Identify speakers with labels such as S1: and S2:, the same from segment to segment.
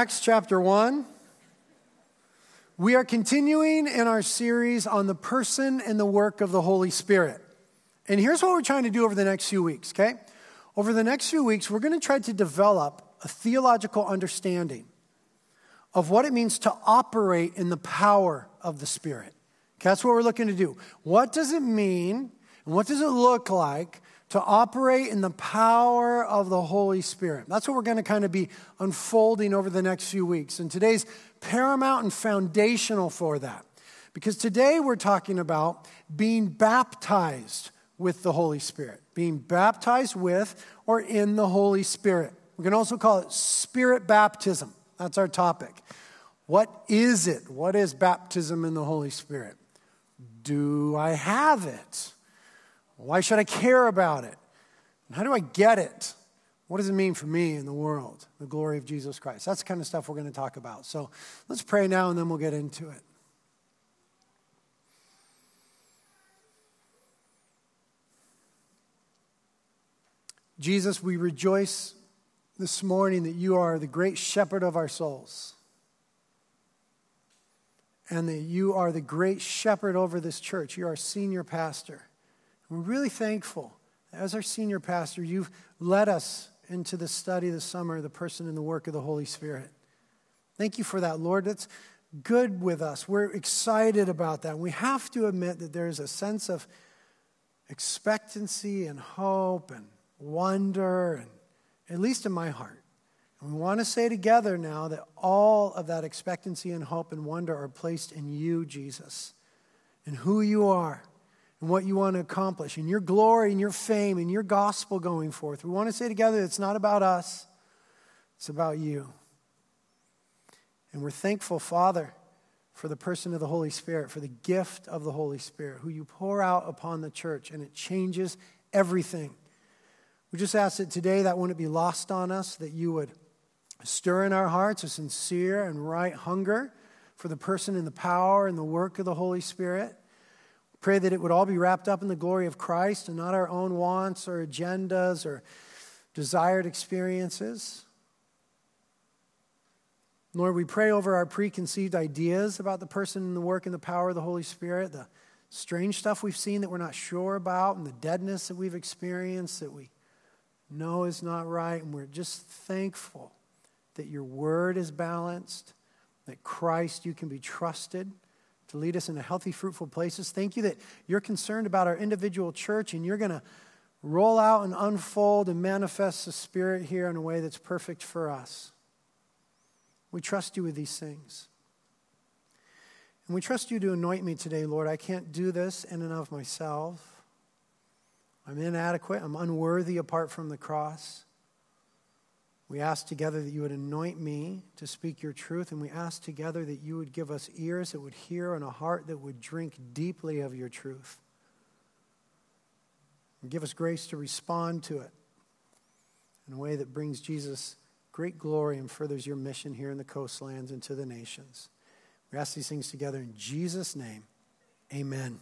S1: Acts chapter 1. We are continuing in our series on the person and the work of the Holy Spirit. And here's what we're trying to do over the next few weeks, okay? Over the next few weeks, we're going to try to develop a theological understanding of what it means to operate in the power of the Spirit. Okay, that's what we're looking to do. What does it mean and what does it look like to operate in the power of the Holy Spirit. That's what we're going to kind of be unfolding over the next few weeks. And today's paramount and foundational for that. Because today we're talking about being baptized with the Holy Spirit, being baptized with or in the Holy Spirit. We can also call it spirit baptism. That's our topic. What is it? What is baptism in the Holy Spirit? Do I have it? Why should I care about it? And how do I get it? What does it mean for me in the world? The glory of Jesus Christ. That's the kind of stuff we're going to talk about. So let's pray now and then we'll get into it. Jesus, we rejoice this morning that you are the great shepherd of our souls and that you are the great shepherd over this church. You're our senior pastor. We're really thankful. As our senior pastor, you've led us into the study this summer, the person and the work of the Holy Spirit. Thank you for that, Lord. That's good with us. We're excited about that. We have to admit that there is a sense of expectancy and hope and wonder, and at least in my heart. And we want to say together now that all of that expectancy and hope and wonder are placed in you, Jesus, and who you are and what you want to accomplish, and your glory and your fame and your gospel going forth. We want to say together it's not about us, it's about you. And we're thankful, Father, for the person of the Holy Spirit, for the gift of the Holy Spirit, who you pour out upon the church, and it changes everything. We just ask that today that wouldn't be lost on us, that you would stir in our hearts a sincere and right hunger for the person and the power and the work of the Holy Spirit. Pray that it would all be wrapped up in the glory of Christ and not our own wants or agendas or desired experiences. Lord, we pray over our preconceived ideas about the person and the work and the power of the Holy Spirit, the strange stuff we've seen that we're not sure about, and the deadness that we've experienced that we know is not right. And we're just thankful that your word is balanced, that Christ, you can be trusted to lead us into healthy, fruitful places. Thank you that you're concerned about our individual church and you're going to roll out and unfold and manifest the Spirit here in a way that's perfect for us. We trust you with these things. And we trust you to anoint me today, Lord. I can't do this in and of myself. I'm inadequate. I'm unworthy apart from the cross. We ask together that you would anoint me to speak your truth, and we ask together that you would give us ears that would hear and a heart that would drink deeply of your truth. And give us grace to respond to it in a way that brings Jesus great glory and furthers your mission here in the coastlands and to the nations. We ask these things together in Jesus' name. Amen.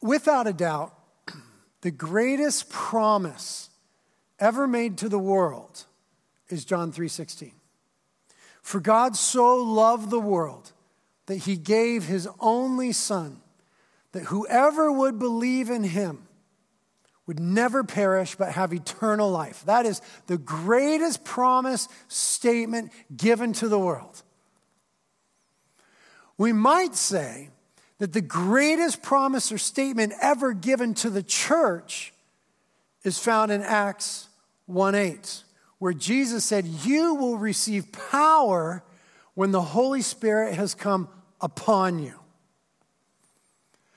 S1: Without a doubt, the greatest promise ever made to the world is John 3:16. For God so loved the world that he gave his only son that whoever would believe in him would never perish but have eternal life. That is the greatest promise statement given to the world. We might say that the greatest promise or statement ever given to the church is found in Acts 1 8, where Jesus said, You will receive power when the Holy Spirit has come upon you.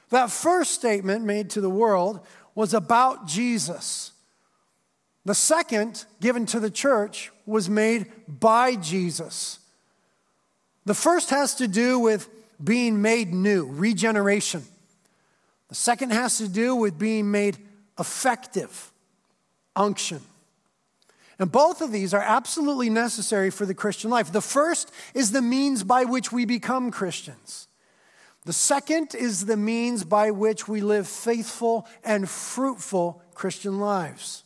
S1: That first statement made to the world was about Jesus. The second, given to the church, was made by Jesus. The first has to do with being made new, regeneration. The second has to do with being made effective, unction. And both of these are absolutely necessary for the Christian life. The first is the means by which we become Christians. The second is the means by which we live faithful and fruitful Christian lives.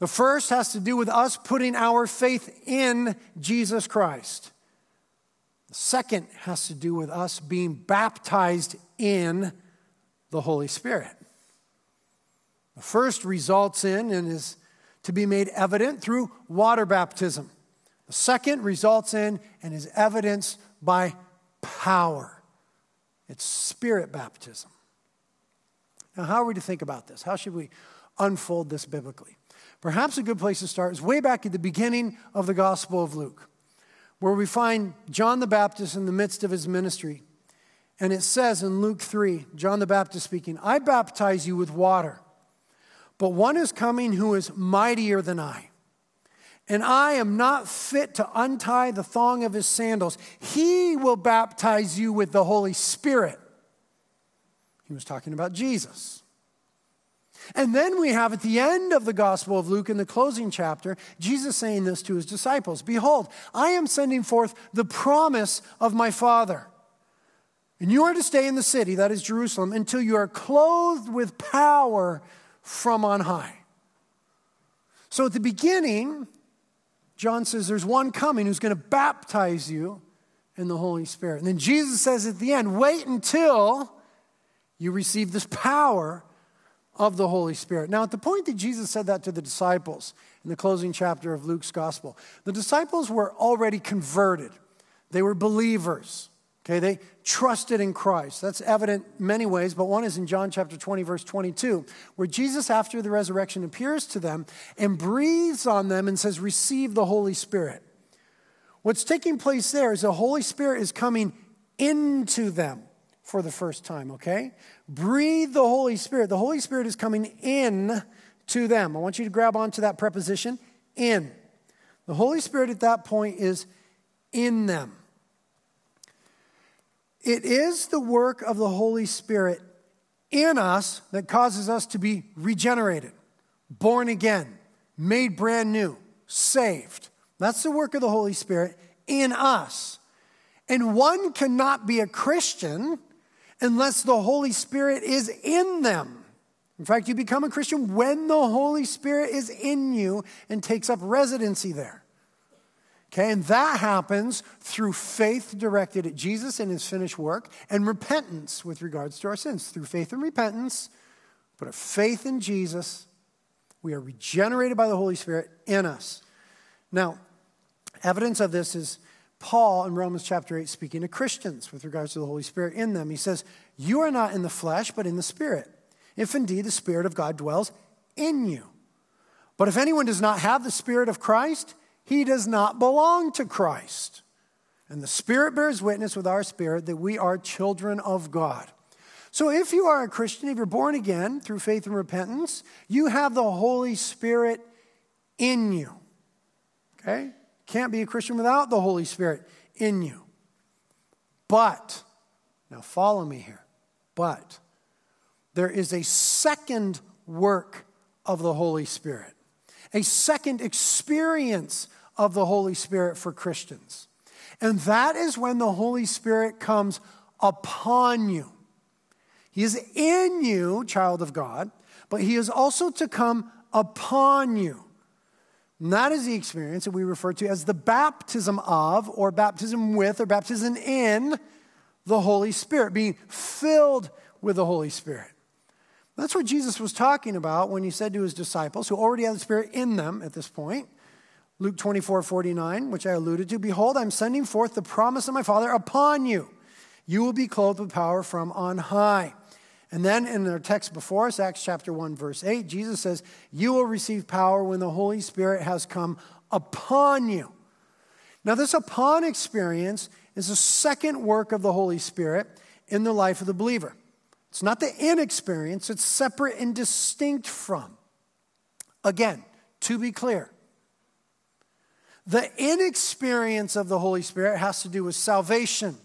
S1: The first has to do with us putting our faith in Jesus Christ. The second has to do with us being baptized in the Holy Spirit. The first results in and is to be made evident through water baptism. The second results in and is evidenced by power. It's spirit baptism. Now, how are we to think about this? How should we unfold this biblically? Perhaps a good place to start is way back at the beginning of the Gospel of Luke, where we find John the Baptist in the midst of his ministry. And it says in Luke 3, John the Baptist speaking, I baptize you with water, but one is coming who is mightier than I. And I am not fit to untie the thong of his sandals. He will baptize you with the Holy Spirit. He was talking about Jesus. And then we have at the end of the Gospel of Luke, in the closing chapter, Jesus saying this to his disciples Behold, I am sending forth the promise of my Father. And you are to stay in the city, that is Jerusalem, until you are clothed with power from on high. So at the beginning, John says there's one coming who's going to baptize you in the Holy Spirit. And then Jesus says at the end, wait until you receive this power of the Holy Spirit. Now, at the point that Jesus said that to the disciples in the closing chapter of Luke's gospel, the disciples were already converted. They were believers. Okay, they trusted in Christ. That's evident many ways, but one is in John chapter 20, verse 22, where Jesus, after the resurrection, appears to them and breathes on them and says, Receive the Holy Spirit. What's taking place there is the Holy Spirit is coming into them for the first time, okay? Breathe the Holy Spirit. The Holy Spirit is coming in to them. I want you to grab onto that preposition, in. The Holy Spirit at that point is in them. It is the work of the Holy Spirit in us that causes us to be regenerated, born again, made brand new, saved. That's the work of the Holy Spirit in us. And one cannot be a Christian unless the Holy Spirit is in them. In fact, you become a Christian when the Holy Spirit is in you and takes up residency there. Okay, and that happens through faith directed at Jesus and his finished work and repentance with regards to our sins. Through faith and repentance, put a faith in Jesus, we are regenerated by the Holy Spirit in us. Now, evidence of this is Paul in Romans chapter 8 speaking to Christians with regards to the Holy Spirit in them. He says, You are not in the flesh, but in the Spirit, if indeed the Spirit of God dwells in you. But if anyone does not have the Spirit of Christ, he does not belong to Christ. And the Spirit bears witness with our spirit that we are children of God. So if you are a Christian, if you're born again through faith and repentance, you have the Holy Spirit in you. Okay? Can't be a Christian without the Holy Spirit in you. But, now follow me here, but there is a second work of the Holy Spirit, a second experience of the Holy Spirit for Christians. And that is when the Holy Spirit comes upon you. He is in you, child of God, but He is also to come upon you. And that is the experience that we refer to as the baptism of, or baptism with, or baptism in the Holy Spirit, being filled with the Holy Spirit. That's what Jesus was talking about when he said to his disciples, who already had the Spirit in them at this point, Luke 24 49, which I alluded to Behold, I'm sending forth the promise of my Father upon you. You will be clothed with power from on high. And then in our text before us, Acts chapter 1, verse 8, Jesus says, You will receive power when the Holy Spirit has come upon you. Now, this upon experience is a second work of the Holy Spirit in the life of the believer. It's not the in experience, it's separate and distinct from. Again, to be clear, the inexperience of the Holy Spirit has to do with salvation,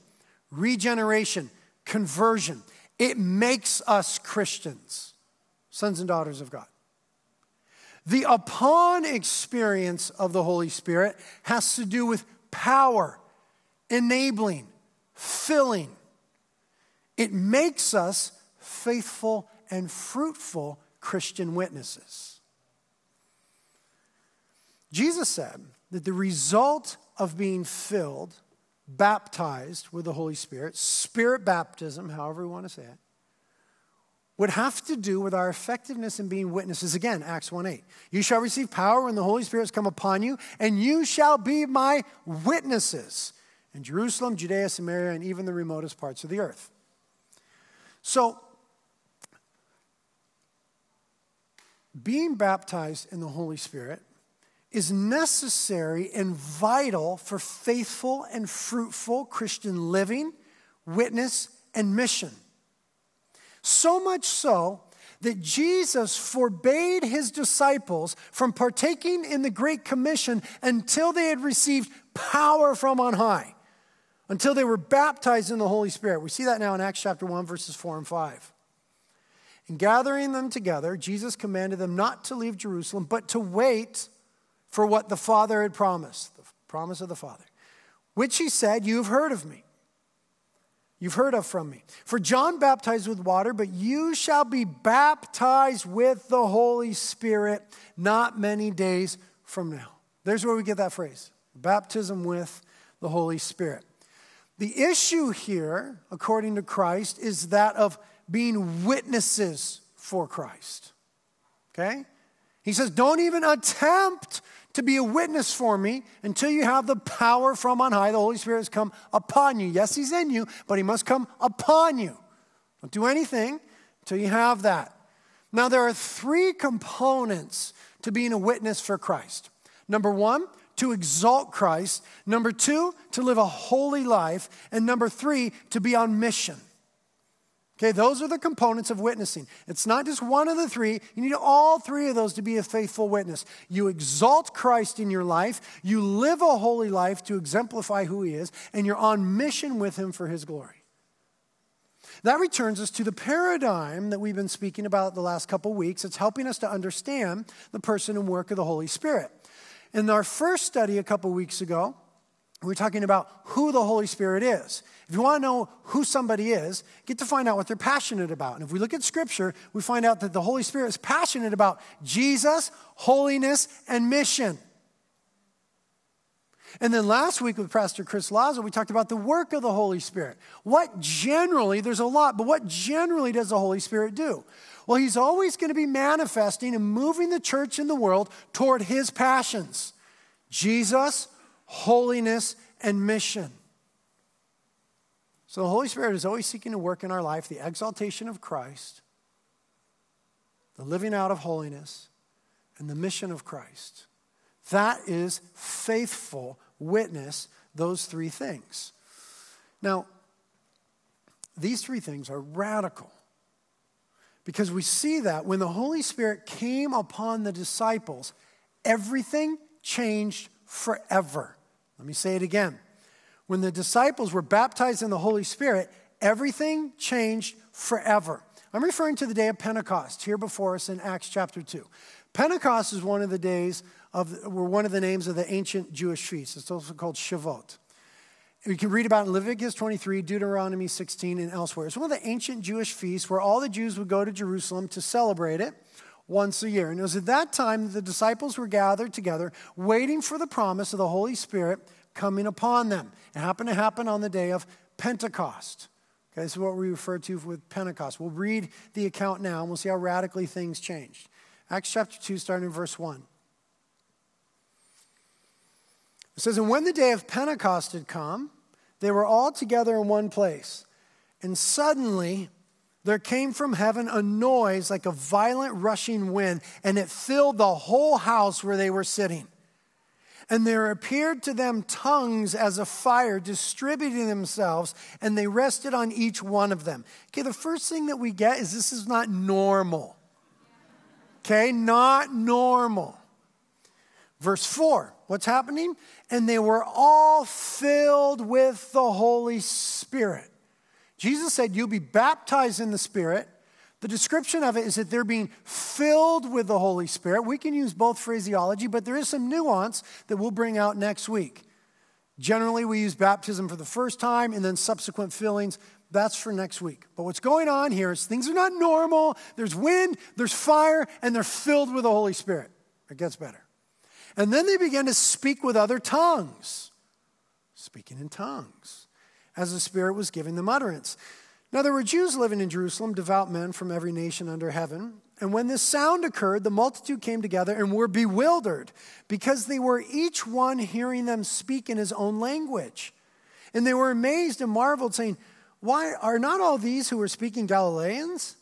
S1: regeneration, conversion. It makes us Christians, sons and daughters of God. The upon experience of the Holy Spirit has to do with power, enabling, filling. It makes us faithful and fruitful Christian witnesses. Jesus said that the result of being filled, baptized with the Holy Spirit, spirit baptism, however you want to say it, would have to do with our effectiveness in being witnesses. Again, Acts 1 8. You shall receive power when the Holy Spirit has come upon you, and you shall be my witnesses in Jerusalem, Judea, Samaria, and even the remotest parts of the earth. So, being baptized in the Holy Spirit is necessary and vital for faithful and fruitful Christian living, witness, and mission. So much so that Jesus forbade his disciples from partaking in the Great Commission until they had received power from on high, until they were baptized in the Holy Spirit. We see that now in Acts chapter 1, verses 4 and 5. In gathering them together, Jesus commanded them not to leave Jerusalem, but to wait for what the Father had promised, the promise of the Father, which he said, You have heard of me. You've heard of from me. For John baptized with water, but you shall be baptized with the Holy Spirit not many days from now. There's where we get that phrase baptism with the Holy Spirit. The issue here, according to Christ, is that of being witnesses for Christ. Okay? He says, don't even attempt to be a witness for me until you have the power from on high. The Holy Spirit has come upon you. Yes, He's in you, but He must come upon you. Don't do anything until you have that. Now, there are three components to being a witness for Christ. Number one, to exalt Christ. Number two, to live a holy life. And number three, to be on mission. Okay, those are the components of witnessing. It's not just one of the three. You need all three of those to be a faithful witness. You exalt Christ in your life, you live a holy life to exemplify who He is, and you're on mission with Him for His glory. That returns us to the paradigm that we've been speaking about the last couple weeks. It's helping us to understand the person and work of the Holy Spirit. In our first study a couple weeks ago, were talking about who the Holy Spirit is. If you want to know who somebody is, get to find out what they're passionate about. And if we look at Scripture, we find out that the Holy Spirit is passionate about Jesus, holiness, and mission. And then last week with Pastor Chris Lazo, we talked about the work of the Holy Spirit. What generally, there's a lot, but what generally does the Holy Spirit do? Well, he's always going to be manifesting and moving the church in the world toward his passions Jesus, holiness, and mission. So the Holy Spirit is always seeking to work in our life the exaltation of Christ, the living out of holiness, and the mission of Christ. That is faithful witness, those three things. Now, these three things are radical because we see that when the Holy Spirit came upon the disciples, everything changed forever. Let me say it again. When the disciples were baptized in the Holy Spirit, everything changed forever. I'm referring to the day of Pentecost here before us in Acts chapter 2. Pentecost is one of the days of, were one of the names of the ancient Jewish feasts. It's also called Shavuot. We can read about in Leviticus 23, Deuteronomy 16, and elsewhere. It's one of the ancient Jewish feasts where all the Jews would go to Jerusalem to celebrate it once a year. And it was at that time that the disciples were gathered together, waiting for the promise of the Holy Spirit coming upon them. It happened to happen on the day of Pentecost. Okay, this is what we refer to with Pentecost. We'll read the account now and we'll see how radically things changed. Acts chapter 2, starting in verse 1. It says, And when the day of Pentecost had come, they were all together in one place. And suddenly there came from heaven a noise like a violent rushing wind, and it filled the whole house where they were sitting. And there appeared to them tongues as a fire distributing themselves, and they rested on each one of them. Okay, the first thing that we get is this is not normal. Okay, not normal. Verse 4, what's happening? And they were all filled with the Holy Spirit Jesus said, You'll be baptized in the Spirit. The description of it is that they're being filled with the Holy Spirit. We can use both phraseology, but there is some nuance that we'll bring out next week. Generally, we use baptism for the first time and then subsequent fillings. That's for next week. But what's going on here is things are not normal. There's wind, there's fire, and they're filled with the Holy Spirit. It gets better. And then they begin to speak with other tongues, speaking in tongues, as the Spirit was giving them utterance. Now, there were Jews living in Jerusalem, devout men from every nation under heaven. And when this sound occurred, the multitude came together and were bewildered because they were each one hearing them speak in his own language. And they were amazed and marveled, saying, Why are not all these who are speaking Galileans?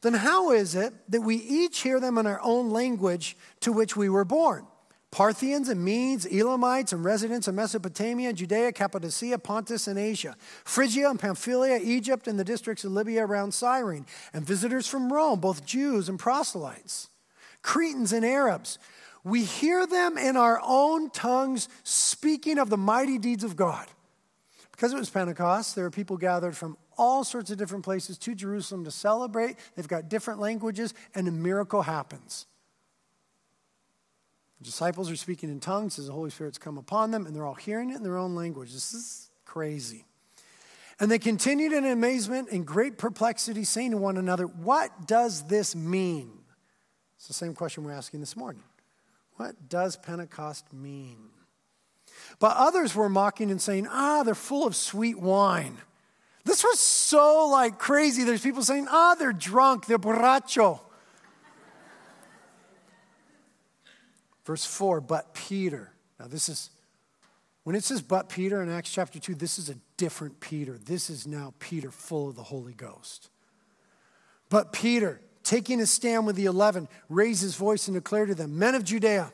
S1: Then how is it that we each hear them in our own language to which we were born? Parthians and Medes, Elamites and residents of Mesopotamia, Judea, Cappadocia, Pontus, and Asia, Phrygia and Pamphylia, Egypt, and the districts of Libya around Cyrene, and visitors from Rome, both Jews and proselytes, Cretans and Arabs. We hear them in our own tongues speaking of the mighty deeds of God. Because it was Pentecost, there were people gathered from all sorts of different places to Jerusalem to celebrate. They've got different languages, and a miracle happens. The disciples are speaking in tongues as the Holy Spirit's come upon them, and they're all hearing it in their own language. This is crazy. And they continued in amazement and great perplexity, saying to one another, What does this mean? It's the same question we're asking this morning. What does Pentecost mean? But others were mocking and saying, Ah, they're full of sweet wine. This was so like crazy. There's people saying, Ah, they're drunk, they're borracho. Verse 4, but Peter. Now, this is, when it says but Peter in Acts chapter 2, this is a different Peter. This is now Peter full of the Holy Ghost. But Peter, taking a stand with the eleven, raised his voice and declared to them, Men of Judea,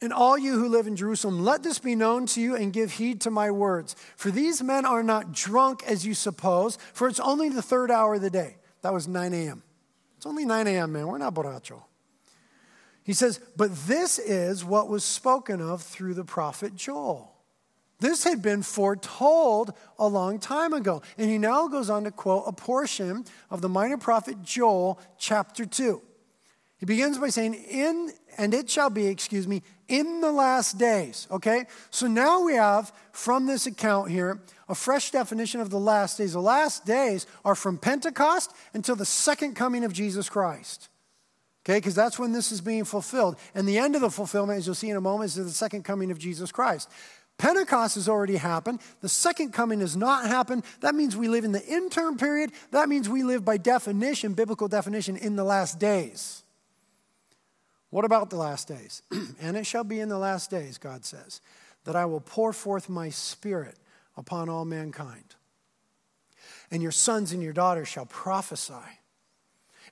S1: and all you who live in Jerusalem, let this be known to you and give heed to my words. For these men are not drunk as you suppose, for it's only the third hour of the day. That was 9 a.m. It's only 9 a.m., man. We're not borracho. He says, But this is what was spoken of through the prophet Joel. This had been foretold a long time ago. And he now goes on to quote a portion of the minor prophet Joel, chapter 2. He begins by saying, In, and it shall be, excuse me, in the last days. Okay? So now we have from this account here a fresh definition of the last days. The last days are from Pentecost until the second coming of Jesus Christ. Okay, because that's when this is being fulfilled. And the end of the fulfillment, as you'll see in a moment, is the second coming of Jesus Christ. Pentecost has already happened. The second coming has not happened. That means we live in the interim period. That means we live by definition, biblical definition, in the last days. What about the last days? and it shall be in the last days, God says, that I will pour forth my spirit upon all mankind. And your sons and your daughters shall prophesy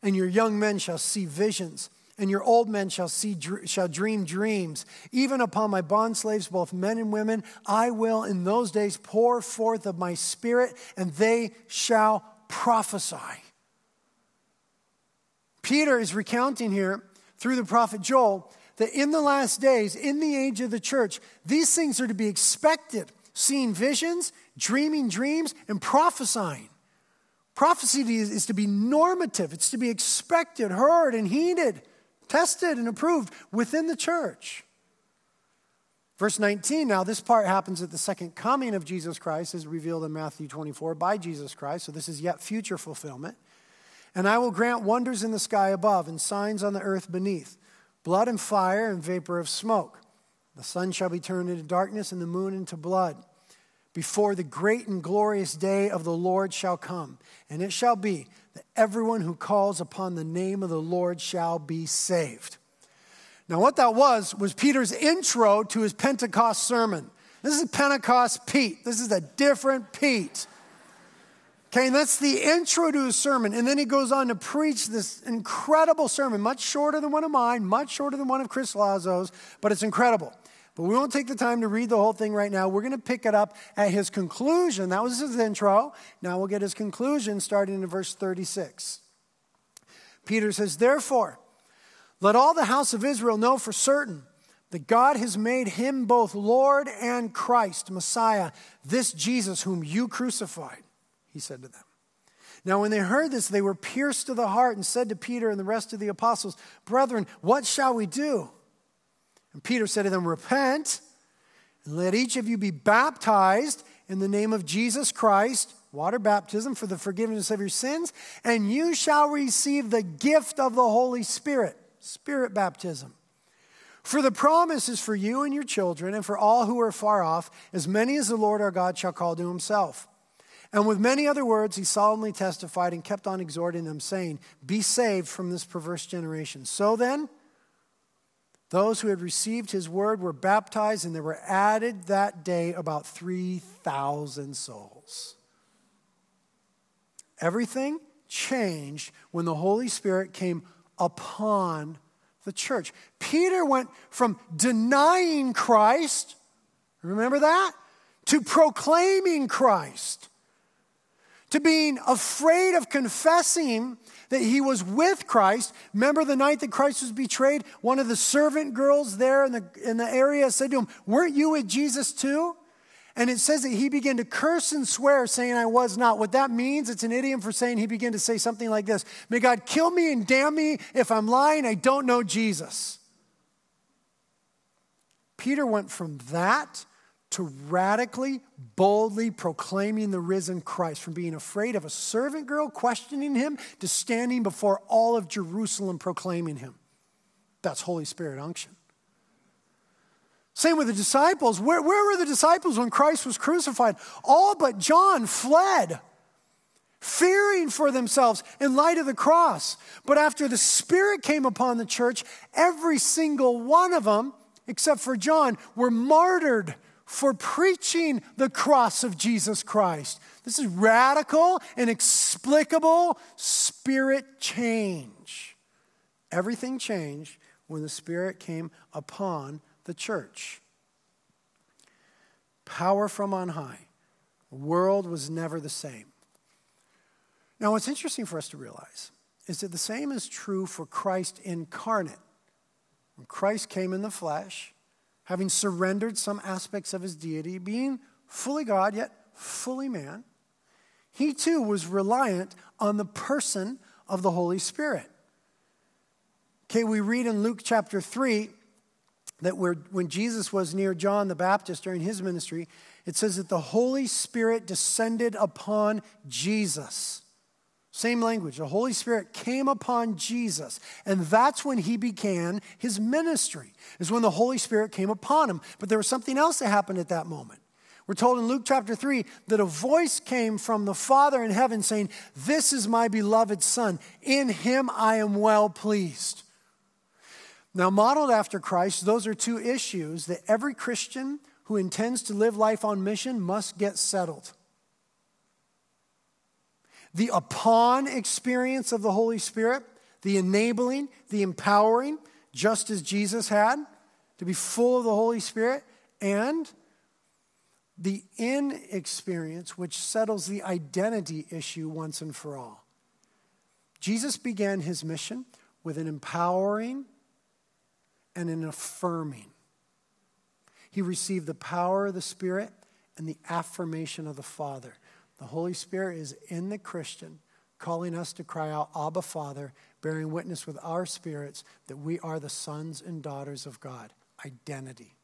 S1: and your young men shall see visions, and your old men shall see shall dream dreams. Even upon my bondslaves, both men and women, I will in those days pour forth of my spirit, and they shall prophesy. Peter is recounting here through the prophet Joel that in the last days, in the age of the church, these things are to be expected seeing visions, dreaming dreams, and prophesying. Prophecy is to be normative, it's to be expected, heard, and heeded, tested, and approved within the church. Verse 19, now this part happens at the second coming of Jesus Christ, as revealed in Matthew 24 by Jesus Christ. So this is yet future fulfillment. And I will grant wonders in the sky above and signs on the earth beneath blood and fire and vapor of smoke. The sun shall be turned into darkness and the moon into blood before the great and glorious day of the Lord shall come. And it shall be that everyone who calls upon the name of the Lord shall be saved. Now, what that was, was Peter's intro to his Pentecost sermon. This is Pentecost Pete. This is a different Pete. Okay, and that's the intro to his sermon. And then he goes on to preach this incredible sermon, much shorter than one of mine, much shorter than one of Chris Lazo's, but it's incredible. But we won't take the time to read the whole thing right now. We're going to pick it up at his conclusion. That was his intro. Now we'll get his conclusion starting in verse 36. Peter says, Therefore, let all the house of Israel know for certain that God has made him both Lord and Christ, Messiah, this Jesus whom you crucified, he said to them. Now, when they heard this, they were pierced to the heart and said to Peter and the rest of the apostles, Brethren, what shall we do? And Peter said to them, Repent and let each of you be baptized in the name of Jesus Christ, water baptism for the forgiveness of your sins, and you shall receive the gift of the Holy Spirit, spirit baptism. For the promise is for you and your children, and for all who are far off, as many as the Lord our God shall call to himself. And with many other words, he solemnly testified and kept on exhorting them, saying, Be saved from this perverse generation. So then, those who had received his word were baptized, and there were added that day about 3,000 souls. Everything changed when the Holy Spirit came upon the church. Peter went from denying Christ, remember that, to proclaiming Christ, to being afraid of confessing that he was with Christ. Remember the night that Christ was betrayed? One of the servant girls there in the, in the area said to him, Weren't you with Jesus too? And it says that he began to curse and swear, saying, I was not. What that means, it's an idiom for saying he began to say something like this May God kill me and damn me if I'm lying, I don't know Jesus. Peter went from that to radically, boldly proclaiming the risen Christ, from being afraid of a servant girl questioning him to standing before all of Jerusalem proclaiming him. That's Holy Spirit unction. Same with the disciples. Where, where were the disciples when Christ was crucified? All but John fled, fearing for themselves in light of the cross. But after the Spirit came upon the church, every single one of them, except for John, were martyred for preaching the cross of Jesus Christ. This is radical, inexplicable spirit change. Everything changed when the Spirit came upon the church. Power from on high. The world was never the same. Now, what's interesting for us to realize is that the same is true for Christ incarnate. When Christ came in the flesh, having surrendered some aspects of his deity, being fully God yet fully man, he too was reliant on the person of the Holy Spirit. Okay, we read in Luke chapter 3 that when Jesus was near John the Baptist during his ministry, it says that the Holy Spirit descended upon Jesus. Same language. The Holy Spirit came upon Jesus. And that's when he began his ministry, is when the Holy Spirit came upon him. But there was something else that happened at that moment. We're told in Luke chapter 3 that a voice came from the Father in heaven saying, This is my beloved Son. In him I am well pleased. Now, modeled after Christ, those are two issues that every Christian who intends to live life on mission must get settled. The upon experience of the Holy Spirit, the enabling, the empowering, just as Jesus had, to be full of the Holy Spirit, and the in experience, which settles the identity issue once and for all. Jesus began his mission with an empowering, and an affirming. He received the power of the Spirit and the affirmation of the Father. The Holy Spirit is in the Christian, calling us to cry out, Abba, Father, bearing witness with our spirits that we are the sons and daughters of God. Identity.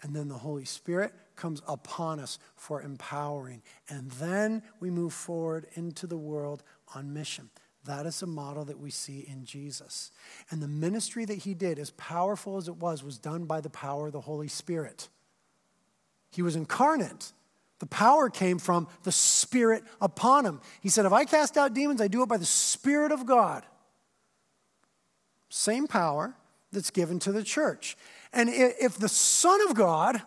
S1: And then the Holy Spirit comes upon us for empowering. And then we move forward into the world on mission. That is a model that we see in Jesus. And the ministry that he did, as powerful as it was, was done by the power of the Holy Spirit. He was incarnate. The power came from the Spirit upon him. He said, If I cast out demons, I do it by the Spirit of God. Same power that's given to the church. And if the Son of God,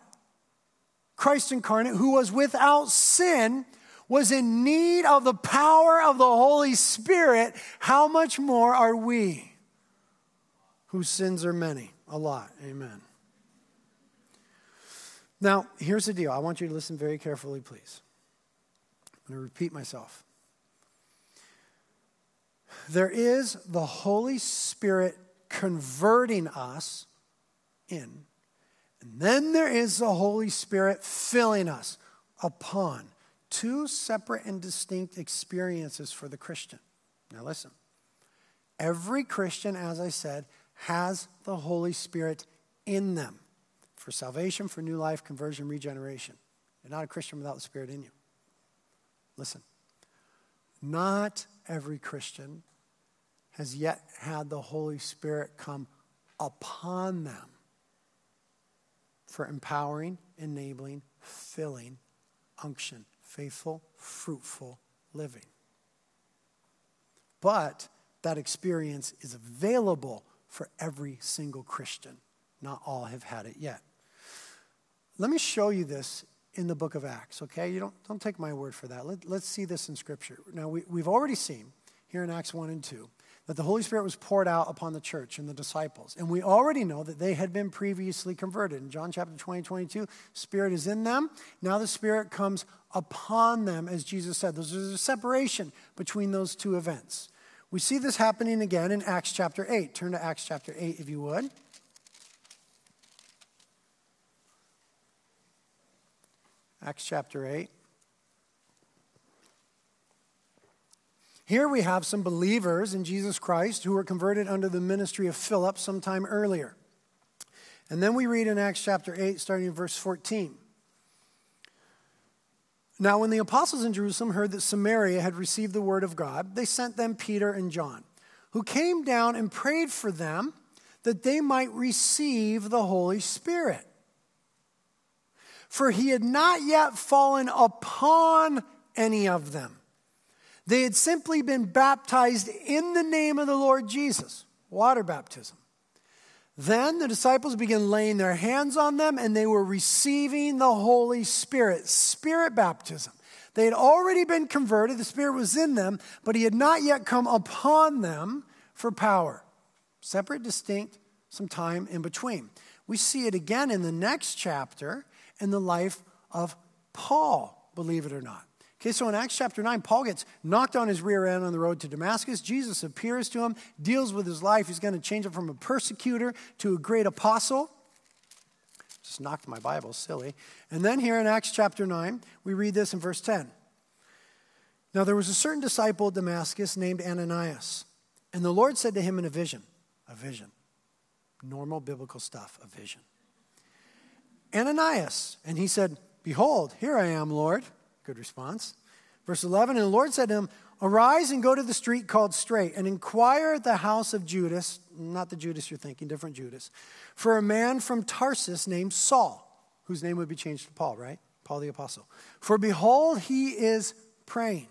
S1: Christ incarnate, who was without sin, was in need of the power of the Holy Spirit, how much more are we, whose sins are many? A lot. Amen. Now, here's the deal. I want you to listen very carefully, please. I'm going to repeat myself. There is the Holy Spirit converting us in, and then there is the Holy Spirit filling us upon two separate and distinct experiences for the Christian. Now, listen. Every Christian, as I said, has the Holy Spirit in them for salvation, for new life, conversion, regeneration. You're not a Christian without the Spirit in you. Listen. Not every Christian has yet had the Holy Spirit come upon them for empowering, enabling, filling, unction, faithful, fruitful living. But that experience is available for every single Christian. Not all have had it yet. Let me show you this in the book of Acts, okay? You don't, don't take my word for that. Let, let's see this in Scripture. Now, we, we've already seen here in Acts 1 and 2 that the Holy Spirit was poured out upon the church and the disciples. And we already know that they had been previously converted. In John chapter 20, 22, Spirit is in them. Now the Spirit comes upon them, as Jesus said. There's a separation between those two events. We see this happening again in Acts chapter 8. Turn to Acts chapter 8, if you would. Acts chapter 8. Here we have some believers in Jesus Christ who were converted under the ministry of Philip sometime earlier. And then we read in Acts chapter 8, starting in verse 14. Now, when the apostles in Jerusalem heard that Samaria had received the word of God, they sent them Peter and John, who came down and prayed for them that they might receive the Holy Spirit. For he had not yet fallen upon any of them they had simply been baptized in the name of the Lord Jesus, water baptism. Then the disciples began laying their hands on them and they were receiving the Holy Spirit, spirit baptism. They had already been converted, the Spirit was in them, but He had not yet come upon them for power. Separate, distinct, some time in between. We see it again in the next chapter in the life of Paul, believe it or not. Okay, so in Acts chapter 9, Paul gets knocked on his rear end on the road to Damascus. Jesus appears to him, deals with his life. He's going to change him from a persecutor to a great apostle. Just knocked my Bible, silly. And then here in Acts chapter 9, we read this in verse 10. Now there was a certain disciple at Damascus named Ananias, and the Lord said to him in a vision, a vision, normal biblical stuff, a vision. Ananias, and he said, Behold, here I am, Lord. Good response. Verse 11 And the Lord said to him, Arise and go to the street called Straight, and inquire at the house of Judas, not the Judas you're thinking, different Judas, for a man from Tarsus named Saul, whose name would be changed to Paul, right? Paul the Apostle. For behold, he is praying.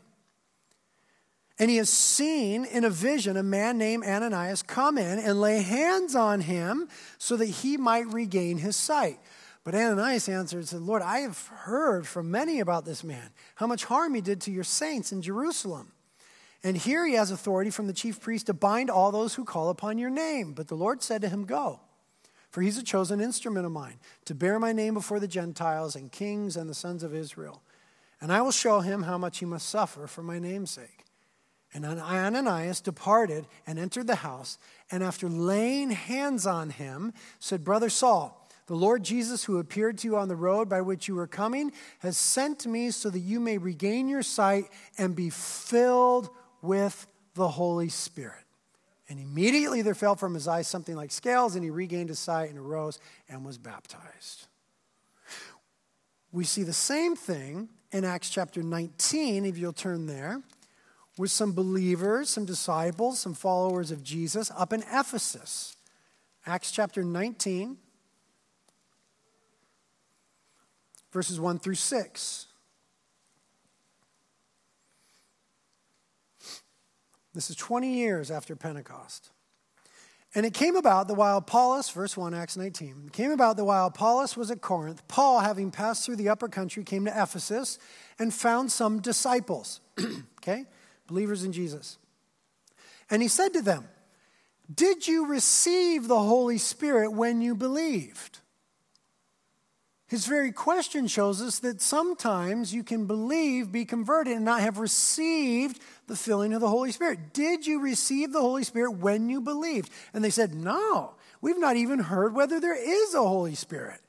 S1: And he has seen in a vision a man named Ananias come in and lay hands on him so that he might regain his sight. But Ananias answered and said, Lord, I have heard from many about this man, how much harm he did to your saints in Jerusalem. And here he has authority from the chief priest to bind all those who call upon your name. But the Lord said to him, Go, for he's a chosen instrument of mine to bear my name before the Gentiles and kings and the sons of Israel. And I will show him how much he must suffer for my name's sake. And Ananias departed and entered the house, and after laying hands on him, said, Brother Saul, the Lord Jesus, who appeared to you on the road by which you were coming, has sent me so that you may regain your sight and be filled with the Holy Spirit. And immediately there fell from his eyes something like scales, and he regained his sight and arose and was baptized. We see the same thing in Acts chapter 19, if you'll turn there, with some believers, some disciples, some followers of Jesus up in Ephesus. Acts chapter 19. Verses 1 through 6. This is 20 years after Pentecost. And it came about that while Apollos, verse 1, Acts 19, came about that while Apollos was at Corinth, Paul, having passed through the upper country, came to Ephesus and found some disciples, okay, believers in Jesus. And he said to them, Did you receive the Holy Spirit when you believed? His very question shows us that sometimes you can believe, be converted, and not have received the filling of the Holy Spirit. Did you receive the Holy Spirit when you believed? And they said, No, we've not even heard whether there is a Holy Spirit.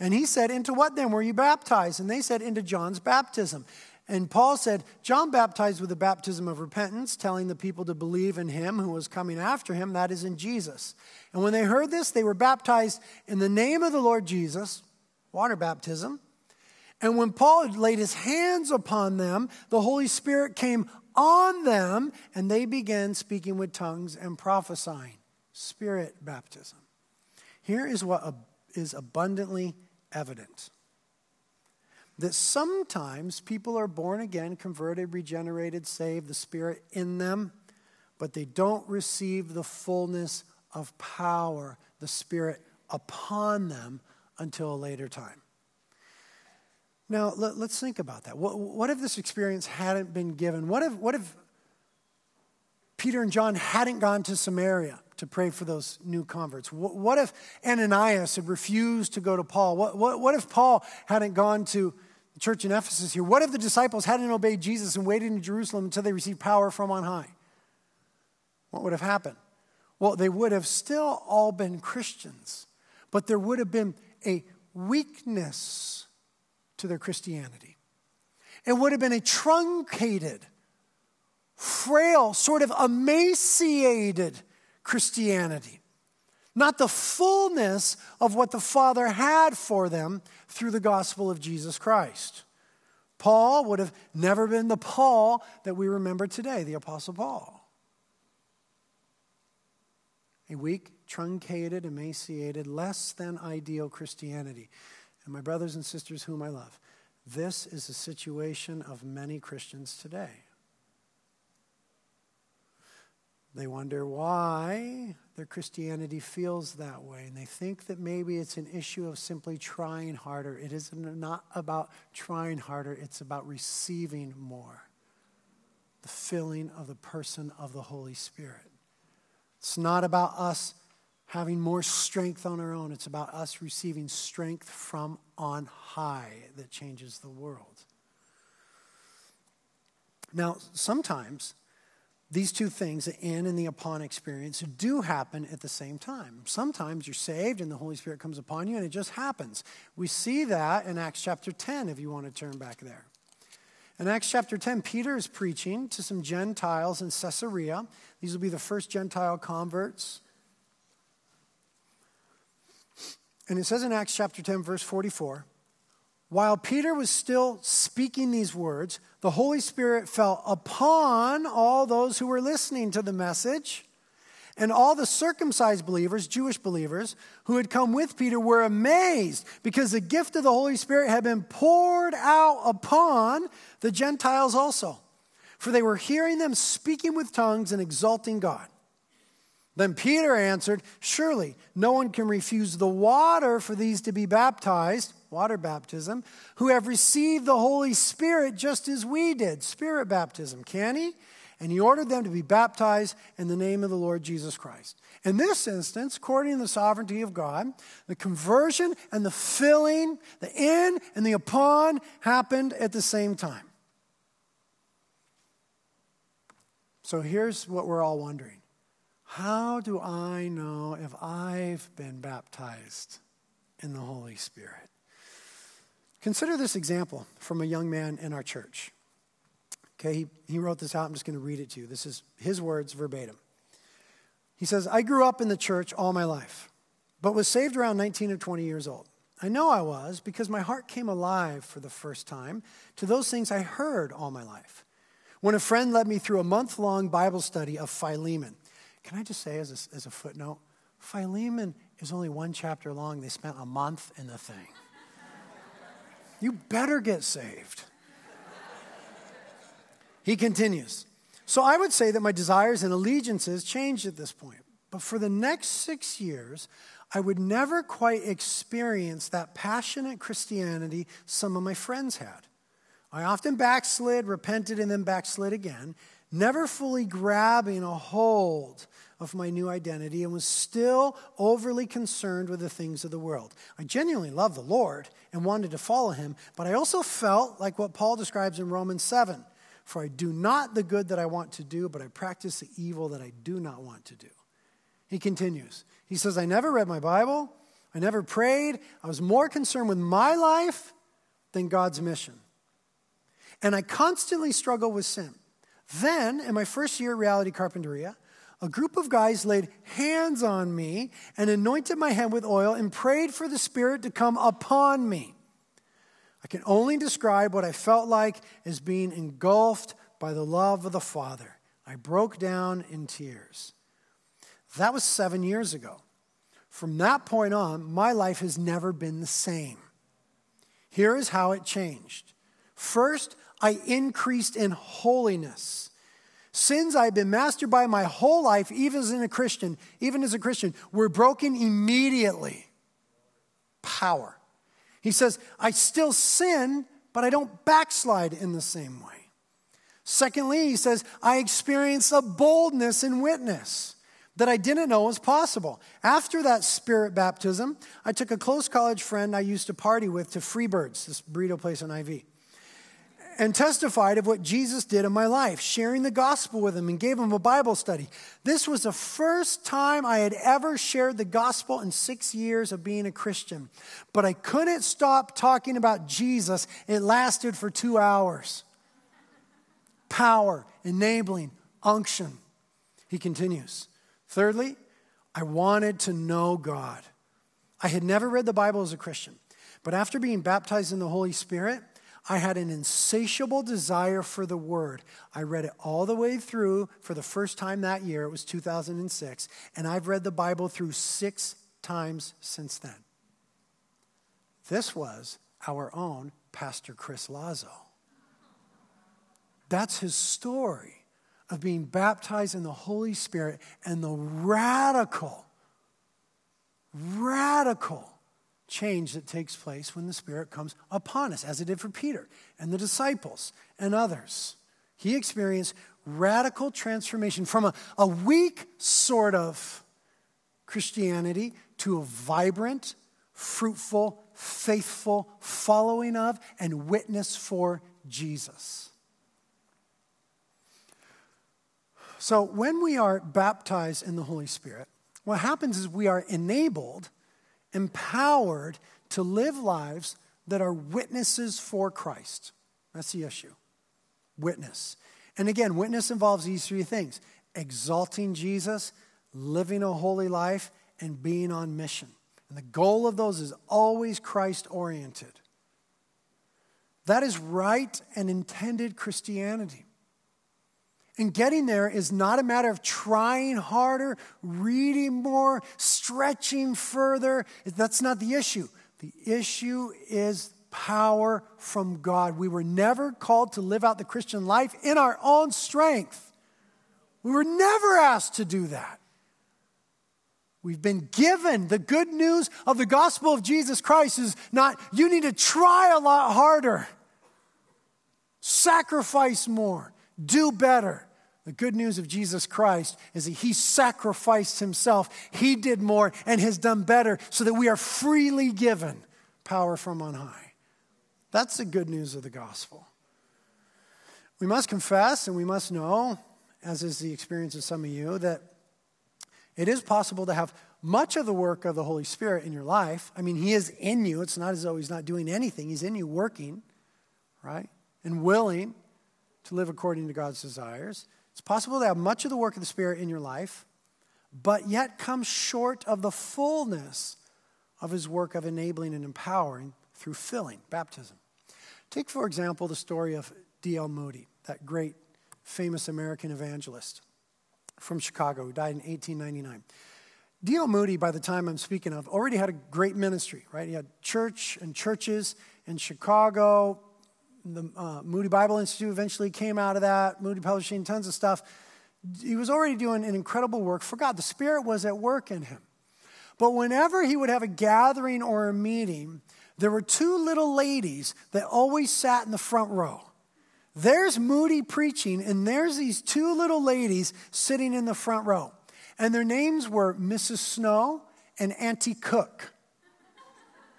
S1: And he said, Into what then were you baptized? And they said, Into John's baptism. And Paul said, John baptized with the baptism of repentance, telling the people to believe in him who was coming after him, that is in Jesus. And when they heard this, they were baptized in the name of the Lord Jesus water baptism. And when Paul had laid his hands upon them, the Holy Spirit came on them, and they began speaking with tongues and prophesying. Spirit baptism. Here is what is abundantly evident. That sometimes people are born again, converted, regenerated, saved, the Spirit in them, but they don't receive the fullness of power, the Spirit upon them until a later time. Now, let, us think about that. What, what, if this experience hadn't been given? What if, what if Peter and John hadn't gone to Samaria to pray for those new converts? What, what if Ananias had refused to go to Paul? What, what, what if Paul hadn't gone to the church in Ephesus here? What if the disciples hadn't obeyed Jesus and waited in Jerusalem until they received power from on high? What would have happened? Well, they would have still all been Christians, but there would have been a weakness to their Christianity. It would have been a truncated, frail, sort of emaciated Christianity, not the fullness of what the Father had for them through the gospel of Jesus Christ. Paul would have never been the Paul that we remember today, the Apostle Paul. A weak, truncated, emaciated, less than ideal Christianity. And my brothers and sisters, whom I love, this is the situation of many Christians today. They wonder why their Christianity feels that way, and they think that maybe it's an issue of simply trying harder. It is not about trying harder, it's about receiving more the filling of the person of the Holy Spirit. It's not about us having more strength on our own, it's about us receiving strength from on high that changes the world. Now, sometimes these two things, the in and the upon experience, do happen at the same time. Sometimes you're saved and the Holy Spirit comes upon you and it just happens. We see that in Acts chapter 10, if you want to turn back there. In Acts chapter 10, Peter is preaching to some Gentiles in Caesarea. These will be the first Gentile converts. And it says in Acts chapter 10, verse 44 While Peter was still speaking these words, the Holy Spirit fell upon all those who were listening to the message. And all the circumcised believers, Jewish believers, who had come with Peter were amazed because the gift of the Holy Spirit had been poured out upon the Gentiles also. For they were hearing them speaking with tongues and exalting God. Then Peter answered, Surely no one can refuse the water for these to be baptized, water baptism, who have received the Holy Spirit just as we did, spirit baptism, can he? and he ordered them to be baptized in the name of the Lord Jesus Christ. In this instance, according to the sovereignty of God, the conversion and the filling, the in and the upon, happened at the same time. So here's what we're all wondering How do I know if I've been baptized in the Holy Spirit? Consider this example from a young man in our church. Okay, he, he wrote this out. I'm just going to read it to you. This is his words verbatim. He says, I grew up in the church all my life, but was saved around 19 or 20 years old. I know I was because my heart came alive for the first time to those things I heard all my life. When a friend led me through a month long Bible study of Philemon, can I just say as a, as a footnote, Philemon is only one chapter long. They spent a month in the thing. you better get saved. He continues. So I would say that my desires and allegiances changed at this point. But for the next six years, I would never quite experience that passionate Christianity some of my friends had. I often backslid, repented, and then backslid again, never fully grabbing a hold of my new identity and was still overly concerned with the things of the world. I genuinely loved the Lord and wanted to follow him, but I also felt like what Paul describes in Romans 7 for I do not the good that I want to do, but I practice the evil that I do not want to do. He continues. He says, I never read my Bible. I never prayed. I was more concerned with my life than God's mission. And I constantly struggle with sin. Then, in my first year at Reality Carpinteria, a group of guys laid hands on me and anointed my head with oil and prayed for the Spirit to come upon me. I can only describe what I felt like as being engulfed by the love of the Father. I broke down in tears. That was seven years ago. From that point on, my life has never been the same. Here is how it changed. First, I increased in holiness. Sins I've been mastered by my whole life, even as a Christian, even as a Christian, were broken immediately. Power. He says, I still sin, but I don't backslide in the same way. Secondly, he says, I experience a boldness in witness that I didn't know was possible. After that spirit baptism, I took a close college friend I used to party with to Freebirds, this burrito place on IV and testified of what Jesus did in my life, sharing the gospel with him and gave him a Bible study. This was the first time I had ever shared the gospel in six years of being a Christian. But I couldn't stop talking about Jesus. It lasted for two hours. Power, enabling, unction. He continues. Thirdly, I wanted to know God. I had never read the Bible as a Christian, but after being baptized in the Holy Spirit, I had an insatiable desire for the word. I read it all the way through for the first time that year. It was 2006. And I've read the Bible through six times since then. This was our own Pastor Chris Lazo. That's his story of being baptized in the Holy Spirit and the radical, radical change that takes place when the Spirit comes upon us, as it did for Peter and the disciples and others. He experienced radical transformation from a, a weak sort of Christianity to a vibrant, fruitful, faithful following of and witness for Jesus. So, when we are baptized in the Holy Spirit, what happens is we are enabled empowered to live lives that are witnesses for Christ. That's the issue. Witness. And again, witness involves these three things exalting Jesus, living a holy life, and being on mission. And the goal of those is always Christ oriented. That is right and intended Christianity. And getting there is not a matter of trying harder, reading more, stretching further. That's not the issue. The issue is power from God. We were never called to live out the Christian life in our own strength. We were never asked to do that. We've been given the good news of the gospel of Jesus Christ is not, you need to try a lot harder, sacrifice more, do better. The good news of Jesus Christ is that he sacrificed himself. He did more and has done better so that we are freely given power from on high. That's the good news of the gospel. We must confess and we must know, as is the experience of some of you, that it is possible to have much of the work of the Holy Spirit in your life. I mean, He is in you. It's not as though He's not doing anything, He's in you working, right? And willing to live according to God's desires. It's possible to have much of the work of the Spirit in your life, but yet come short of the fullness of His work of enabling and empowering through filling, baptism. Take, for example, the story of D.L. Moody, that great famous American evangelist from Chicago who died in 1899. D.L. Moody, by the time I'm speaking of, already had a great ministry, right? He had church and churches in Chicago, the uh, Moody Bible Institute eventually came out of that, Moody Publishing, tons of stuff. He was already doing an incredible work for God. The Spirit was at work in him. But whenever he would have a gathering or a meeting, there were two little ladies that always sat in the front row. There's Moody preaching, and there's these two little ladies sitting in the front row. And their names were Mrs. Snow and Auntie Cook.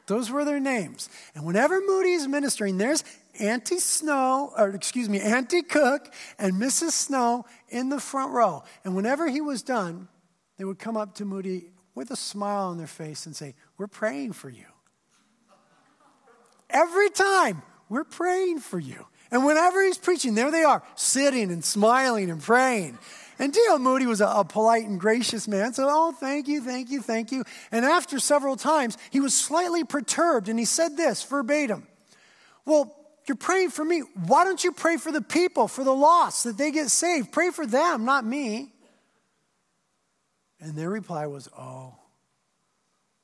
S1: Those were their names. And whenever Moody is ministering, there's Auntie Snow, or excuse me, Auntie Cook and Mrs. Snow in the front row. And whenever he was done, they would come up to Moody with a smile on their face and say, We're praying for you. Every time, we're praying for you. And whenever he's preaching, there they are, sitting and smiling and praying. And D.L. Moody was a, a, polite and gracious man, so, oh, thank you, thank you, thank you. And after several times, he was slightly perturbed and he said this verbatim Well, you're praying for me. Why don't you pray for the people, for the lost, that they get saved? Pray for them, not me. And their reply was, Oh,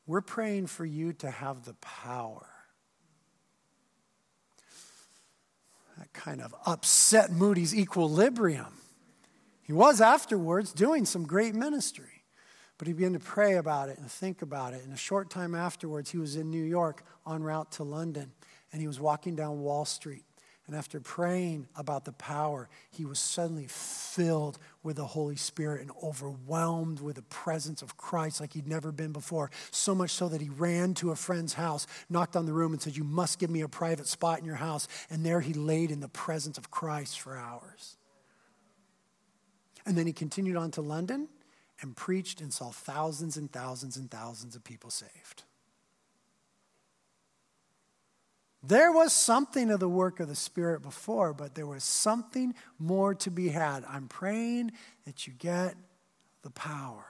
S1: we're praying for you to have the power That kind of upset Moody's equilibrium. He was afterwards doing some great ministry, but he began to pray about it and think about it. And a short time afterwards, he was in New York en route to London, and he was walking down Wall Street. And after praying about the power, he was suddenly filled with the Holy Spirit and overwhelmed with the presence of Christ like he'd never been before. So much so that he ran to a friend's house, knocked on the room, and said, You must give me a private spot in your house. And there he laid in the presence of Christ for hours. And then he continued on to London and preached and saw thousands and thousands and thousands of people saved. There was something of the work of the Spirit before, but there was something more to be had. I'm praying that you get the power.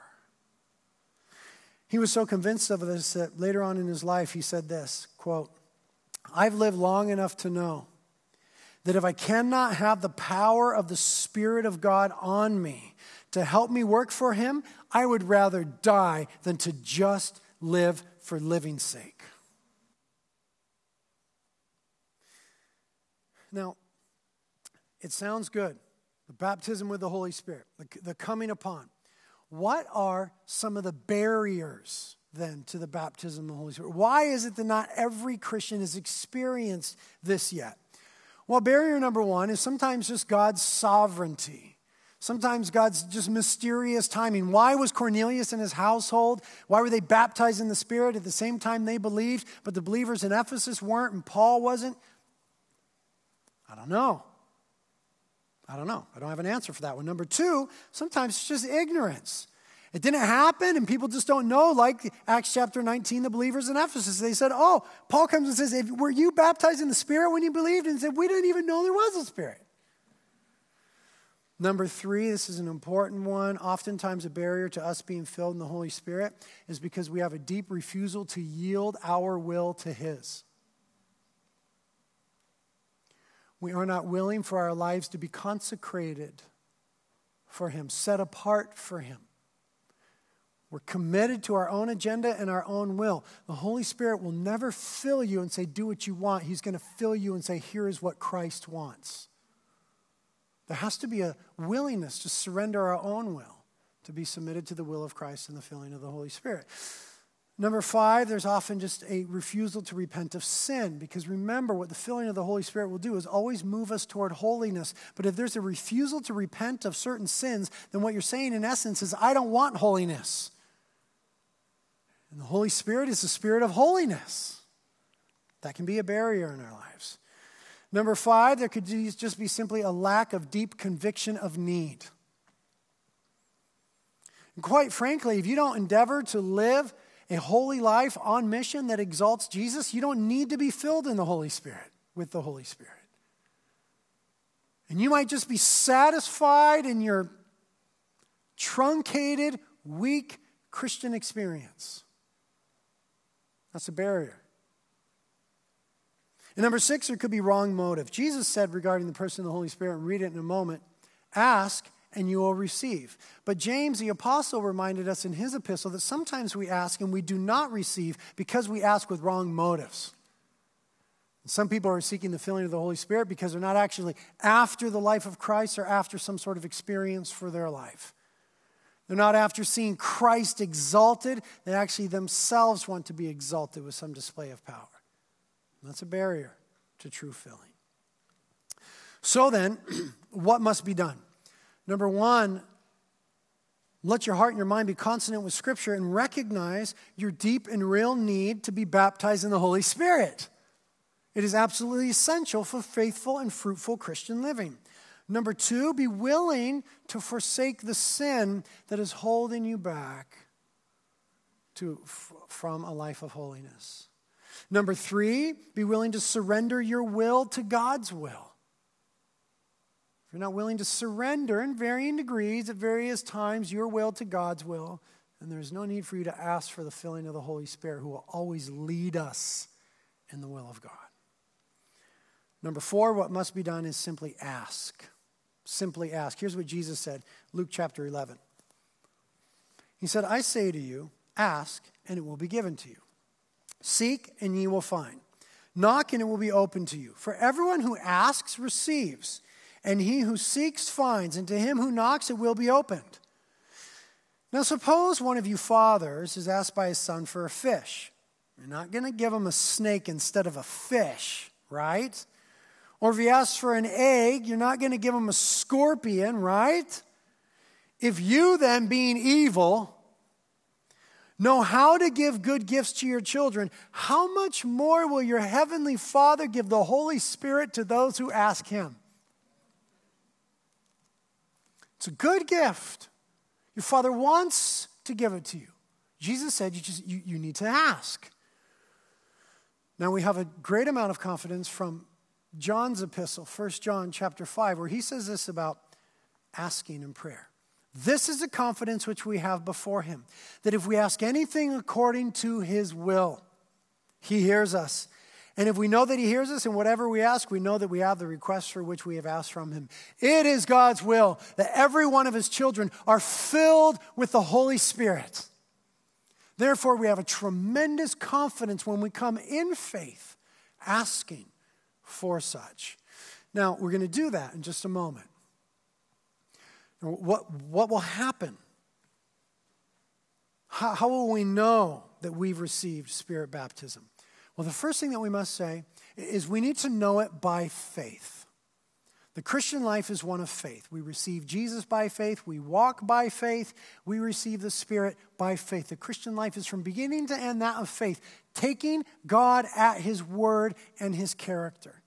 S1: He was so convinced of this that later on in his life he said this quote, I've lived long enough to know that if I cannot have the power of the Spirit of God on me to help me work for Him, I would rather die than to just live for living's sake. Now, it sounds good. The baptism with the Holy Spirit, the, the coming upon. What are some of the barriers then to the baptism of the Holy Spirit? Why is it that not every Christian has experienced this yet? Well, barrier number one is sometimes just God's sovereignty. Sometimes God's just mysterious timing. Why was Cornelius and his household? Why were they baptized in the Spirit at the same time they believed, but the believers in Ephesus weren't and Paul wasn't? I don't know. I don't know. I don't have an answer for that one. Number two, sometimes it's just ignorance. It didn't happen, and people just don't know. Like Acts chapter 19, the believers in Ephesus, they said, Oh, Paul comes and says, Were you baptized in the Spirit when you believed? And said, We didn't even know there was a Spirit. Number three, this is an important one. Oftentimes, a barrier to us being filled in the Holy Spirit is because we have a deep refusal to yield our will to His. We are not willing for our lives to be consecrated for Him, set apart for Him. We're committed to our own agenda and our own will. The Holy Spirit will never fill you and say, Do what you want. He's going to fill you and say, Here is what Christ wants. There has to be a willingness to surrender our own will to be submitted to the will of Christ and the filling of the Holy Spirit. Number five, there's often just a refusal to repent of sin because remember what the filling of the Holy Spirit will do is always move us toward holiness. But if there's a refusal to repent of certain sins, then what you're saying in essence is, I don't want holiness. And the Holy Spirit is the spirit of holiness. That can be a barrier in our lives. Number five, there could just be simply a lack of deep conviction of need. And quite frankly, if you don't endeavor to live a holy life on mission that exalts Jesus, you don't need to be filled in the Holy Spirit with the Holy Spirit. And you might just be satisfied in your truncated, weak Christian experience. That's a barrier. And number six, there could be wrong motive. Jesus said regarding the person of the Holy Spirit, and read it in a moment ask and you will receive. But James, the apostle, reminded us in his epistle that sometimes we ask and we do not receive because we ask with wrong motives. Some people are seeking the filling of the Holy Spirit because they're not actually after the life of Christ or after some sort of experience for their life. They're not after seeing Christ exalted, they actually themselves want to be exalted with some display of power. And that's a barrier to true filling. So then, what must be done? Number one, let your heart and your mind be consonant with Scripture and recognize your deep and real need to be baptized in the Holy Spirit. It is absolutely essential for faithful and fruitful Christian living. Number two, be willing to forsake the sin that is holding you back to, from a life of holiness. Number three, be willing to surrender your will to God's will. You're not willing to surrender in varying degrees at various times your will to God's will, then there's no need for you to ask for the filling of the Holy Spirit who will always lead us in the will of God. Number four, what must be done is simply ask. Simply ask. Here's what Jesus said Luke chapter 11. He said, I say to you, ask, and it will be given to you. Seek, and ye will find. Knock and it will be open to you. For everyone who asks receives, and he who seeks finds, and to him who knocks it will be opened. Now, suppose one of you fathers is asked by his son for a fish. You're not going to give him a snake instead of a fish, right? Or if he asks for an egg, you're not going to give him a scorpion, right? If you then, being evil, know how to give good gifts to your children, how much more will your heavenly Father give the Holy Spirit to those who ask him? It's a good gift. Your Father wants to give it to you. Jesus said you just you, you need to ask. Now we have a great amount of confidence from John's epistle, 1 John chapter 5, where he says this about asking in prayer. This is the confidence which we have before him, that if we ask anything according to his will, he hears us. And if we know that he hears us in whatever we ask, we know that we have the request for which we have asked from him. It is God's will that every one of his children are filled with the Holy Spirit. Therefore, we have a tremendous confidence when we come in faith, asking for such. Now, we're going to do that in just a moment. What, what will happen? How, how will we know that we've received spirit baptism? Well, the first thing that we must say is we need to know it by faith. The Christian life is one of faith. We receive Jesus by faith, we walk by faith, we receive the Spirit by faith. The Christian life is from beginning to end that of faith, taking God at His word and His character.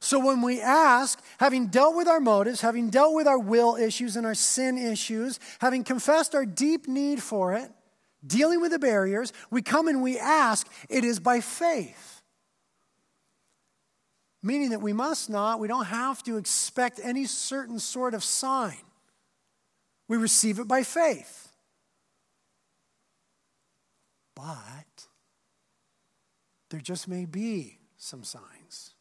S1: So when we ask, having dealt with our motives, having dealt with our will issues and our sin issues, having confessed our deep need for it, dealing with the barriers, we come and we ask, it is by faith. Meaning that we must not, we don't have to expect any certain sort of sign. We receive it by faith. But there just may be some signs.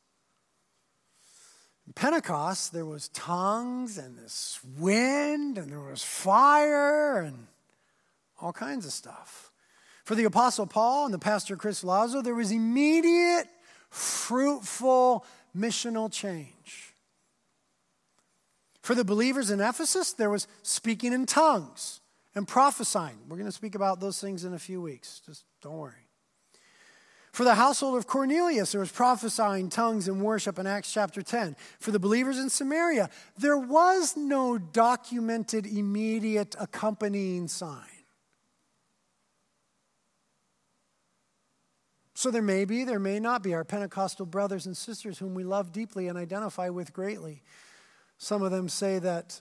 S1: In Pentecost, there was tongues and this wind and there was fire and all kinds of stuff. For the Apostle Paul and the pastor Chris Lazo, there was immediate, fruitful missional change. For the believers in Ephesus, there was speaking in tongues and prophesying. We're going to speak about those things in a few weeks. Just don't worry. For the household of Cornelius, there was prophesying, tongues, and worship in Acts chapter 10. For the believers in Samaria, there was no documented immediate accompanying sign. So there may be, there may not be. Our Pentecostal brothers and sisters, whom we love deeply and identify with greatly, some of them say that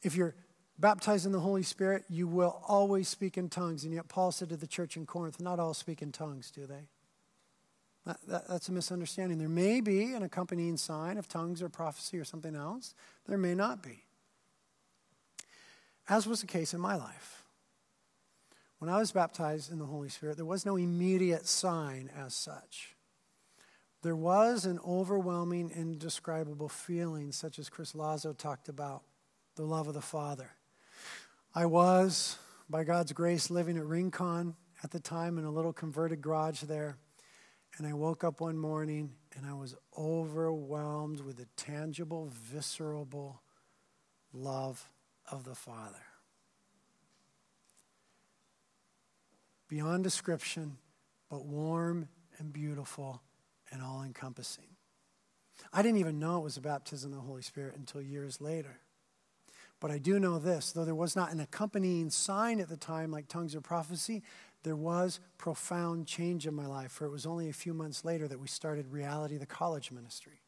S1: if you're baptized in the Holy Spirit, you will always speak in tongues. And yet, Paul said to the church in Corinth, not all speak in tongues, do they? That, that, that's a misunderstanding. There may be an accompanying sign of tongues or prophecy or something else. There may not be. As was the case in my life. When I was baptized in the Holy Spirit, there was no immediate sign as such. There was an overwhelming, indescribable feeling, such as Chris Lazo talked about the love of the Father. I was, by God's grace, living at Rincon at the time in a little converted garage there. And I woke up one morning and I was overwhelmed with the tangible, visceral love of the Father. Beyond description, but warm and beautiful and all encompassing. I didn't even know it was a baptism of the Holy Spirit until years later. But I do know this though there was not an accompanying sign at the time like tongues or prophecy, there was profound change in my life, for it was only a few months later that we started Reality, the college ministry.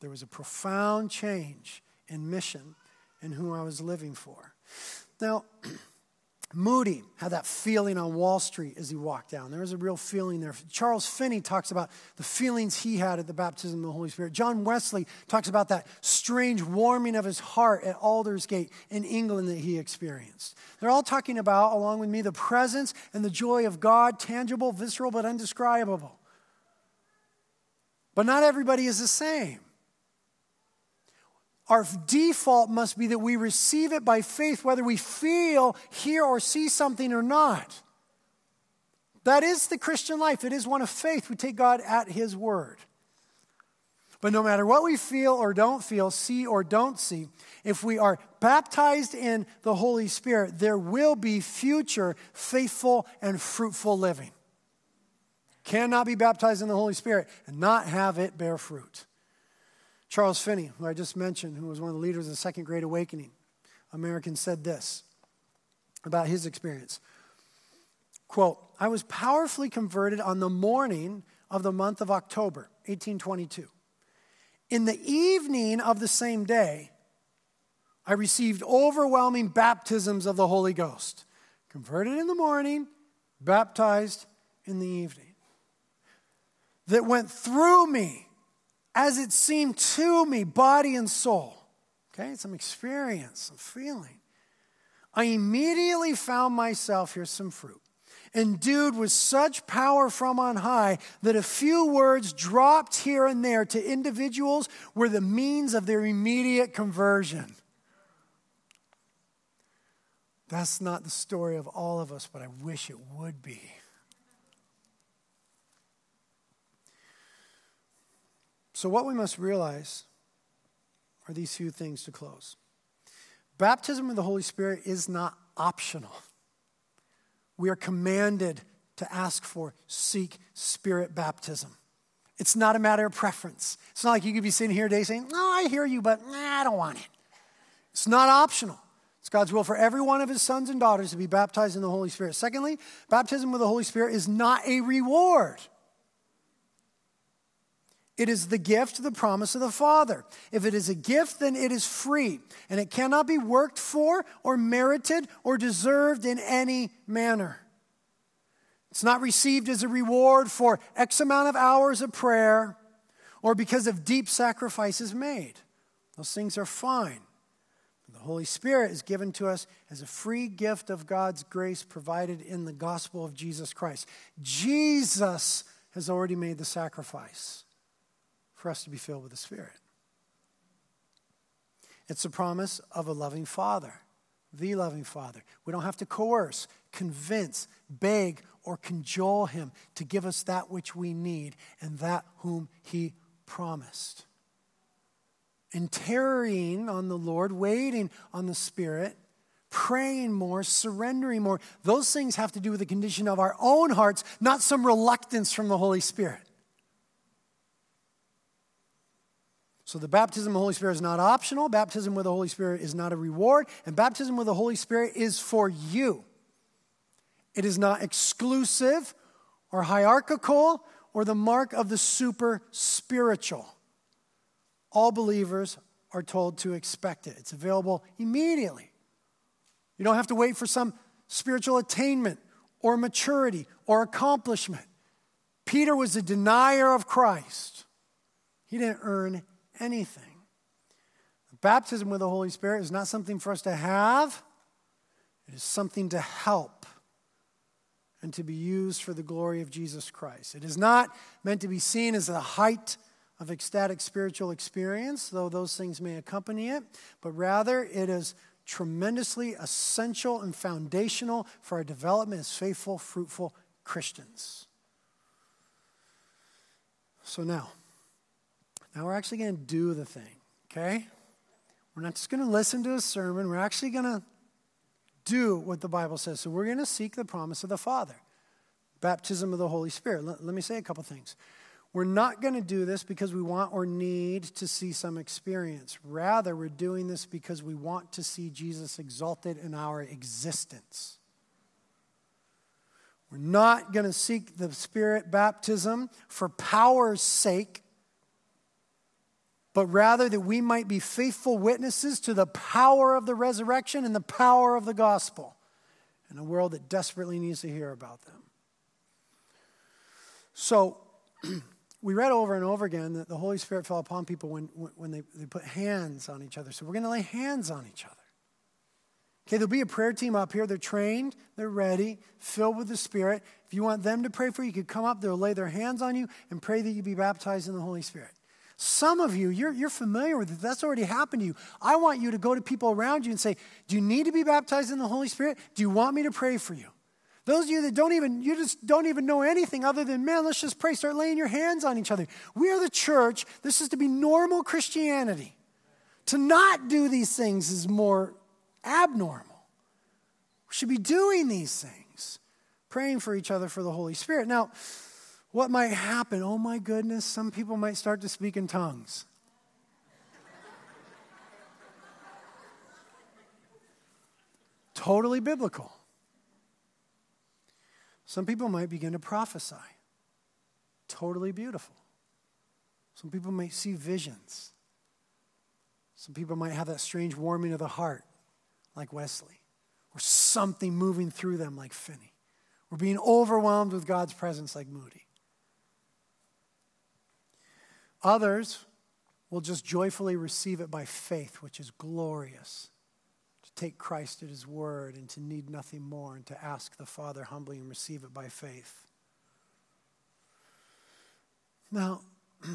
S1: There was a profound change in mission and who I was living for. Now, Moody had that feeling on Wall Street as he walked down. There was a real feeling there. Charles Finney talks about the feelings he had at the baptism of the Holy Spirit. John Wesley talks about that strange warming of his heart at Aldersgate in England that he experienced. They're all talking about, along with me, the presence and the joy of God, tangible, visceral, but undescribable. But not everybody is the same our default must be that we receive it by faith, whether we feel, hear, or see something or not. That is the Christian life. It is one of faith. We take God at His word. But no matter what we feel or don't feel, see or don't see, if we are baptized in the Holy Spirit, there will be future faithful and fruitful living. Cannot be baptized in the Holy Spirit and not have it bear fruit. Charles Finney, who I just mentioned, who was one of the leaders of the Second Great Awakening, American, said this about his experience. Quote, I was powerfully converted on the morning of the month of October, 1822. In the evening of the same day, I received overwhelming baptisms of the Holy Ghost. Converted in the morning, baptized in the evening. That went through me as it seemed to me, body and soul. Okay, some experience, some feeling. I immediately found myself, here's some fruit, endued with such power from on high that a few words dropped here and there to individuals were the means of their immediate conversion. That's not the story of all of us, but I wish it would be. So, what we must realize are these few things to close. Baptism with the Holy Spirit is not optional we are commanded to ask for, seek spirit baptism. It's not a matter of preference. It's not like you could be sitting here today saying, No, I hear you, but nah, I don't want it. It's not optional. It's God's will for every one of his sons and daughters to be baptized in the Holy Spirit. Secondly, baptism with the Holy Spirit is not a reward. It is the gift, the promise of the Father. If it is a gift, then it is free, and it cannot be worked for or merited or deserved in any manner. It's not received as a reward for X amount of hours of prayer or because of deep sacrifices made. Those things are fine. The Holy Spirit is given to us as a free gift of God's grace provided in the gospel of Jesus Christ. Jesus has already made the sacrifice for us to be filled with the Spirit. It's a promise of a loving Father, the loving Father. We don't have to coerce, convince, beg, or cajole Him to give us that which we need and that whom He promised. And tarrying on the Lord, waiting on the Spirit, praying more, surrendering more, those things have to do with the condition of our own hearts, not some reluctance from the Holy Spirit. So the baptism of the Holy Spirit is not optional. Baptism with the Holy Spirit is not a reward. And baptism with the Holy Spirit is for you. It is not exclusive or hierarchical or the mark of the super spiritual. All believers are told to expect it. It's available immediately. You don't have to wait for some spiritual attainment or maturity or accomplishment. Peter was a denier of Christ. He didn't earn anything. Baptism with the Holy Spirit is not something for us to have, it is something to help and to be used for the glory of Jesus Christ. It is not meant to be seen as a height of ecstatic spiritual experience, though those things may accompany it, but rather it is tremendously essential and foundational for our development as faithful, fruitful Christians. So now, now we're actually going to do the thing, okay? We're not just going to listen to a sermon, we're actually going to do what the Bible says. So we're going to seek the promise of the Father, baptism of the Holy Spirit. Let, let me say a couple things. We're not going to do this because we want or need to see some experience. Rather, we're doing this because we want to see Jesus exalted in our existence. We're not going to seek the Spirit baptism for power's sake but rather that we might be faithful witnesses to the power of the resurrection and the power of the gospel in a world that desperately needs to hear about them. So, we read over and over again that the Holy Spirit fell upon people when, when they, they put hands on each other. So, we're going to lay hands on each other. Okay, there'll be a prayer team up here. They're trained, they're ready, filled with the Spirit. If you want them to pray for you, you could come up, they'll lay their hands on you and pray that you be baptized in the Holy Spirit. Some of you, you're, you're familiar with it. That's already happened to you. I want you to go to people around you and say, Do you need to be baptized in the Holy Spirit? Do you want me to pray for you? Those of you that don't even, you just don't even know anything other than, man, let's just pray, start laying your hands on each other. We are the church. This is to be normal Christianity. To not do these things is more abnormal. We should be doing these things, praying for each other for the Holy Spirit. Now, what might happen? Oh my goodness, some people might start to speak in tongues. totally biblical. Some people might begin to prophesy. Totally beautiful. Some people might see visions. Some people might have that strange warming of the heart, like Wesley, or something moving through them, like Finney, or being overwhelmed with God's presence, like Moody. Others will just joyfully receive it by faith, which is glorious To take Christ at his word and to need nothing more and to ask the Father humbly and receive it by faith. Now,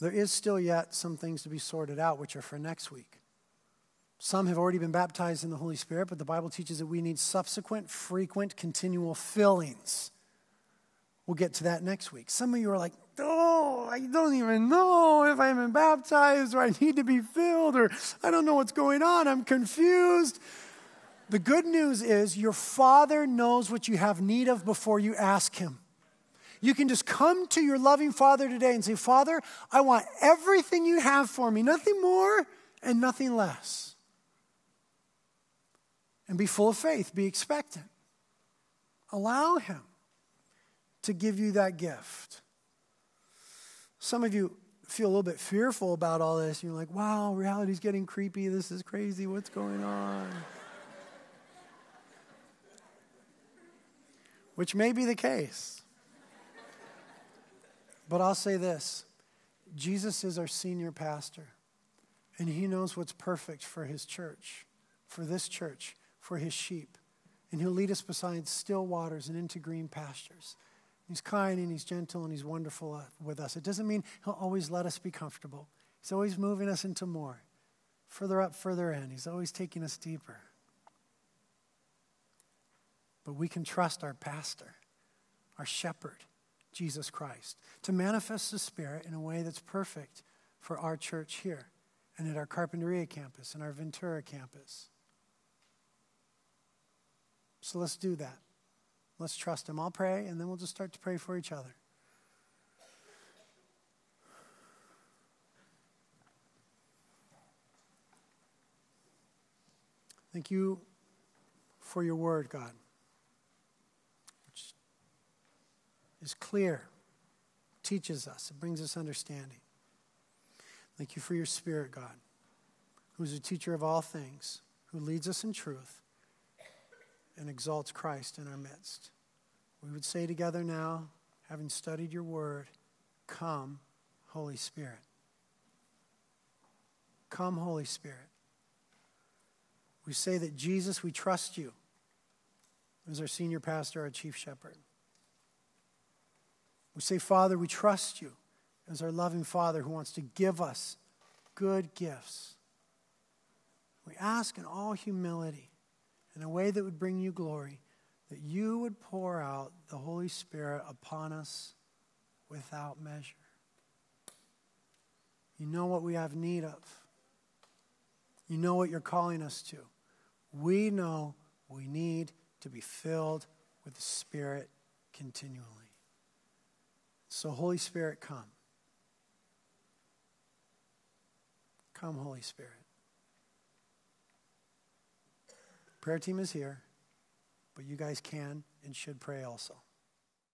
S1: there is still yet some things to be sorted out, which are for next week. Some have already been baptized in the Holy Spirit, but the Bible teaches that we need subsequent, frequent, continual fillings. We'll get to that next week. Some of you are like, oh, I don't even know if I'm baptized or I need to be filled or I don't know what's going on. I'm confused. The good news is your Father knows what you have need of before you ask Him. You can just come to your loving Father today and say, Father, I want everything you have for me, nothing more and nothing less. And be full of faith, be expectant. Allow Him to give you that gift. Some of you feel a little bit fearful about all this. You're like, wow, reality's getting creepy. This is crazy. What's going on? Which may be the case. But I'll say this Jesus is our senior pastor, and he knows what's perfect for his church, for this church, for his sheep. And he'll lead us beside still waters and into green pastures. He's kind and he's gentle and he's wonderful uh, with us. It doesn't mean he'll always let us be comfortable. He's always moving us into more, further up, further in. He's always taking us deeper. But we can trust our pastor, our shepherd, Jesus Christ, to manifest the Spirit in a way that's perfect for our church here and at our Carpinteria campus and our Ventura campus. So let's do that. Let's trust Him. I'll pray, and then we'll just start to pray for each other. Thank you for your word, God, which is clear, teaches us, it brings us understanding. Thank you for your spirit, God, who's a teacher of all things, who leads us in truth and exalts Christ in our midst. We would say together now, having studied your word, Come, Holy Spirit. Come, Holy Spirit. We say that Jesus, we trust you as our senior pastor, our chief shepherd. We say, Father, we trust you as our loving Father who wants to give us good gifts. We ask in all humility in a way that would bring you glory, that you would pour out the Holy Spirit upon us without measure. You know what we have need of. You know what you're calling us to. We know we need to be filled with the Spirit continually. So, Holy Spirit, come. Come, Holy Spirit. Prayer team is here, but you guys can and should pray also.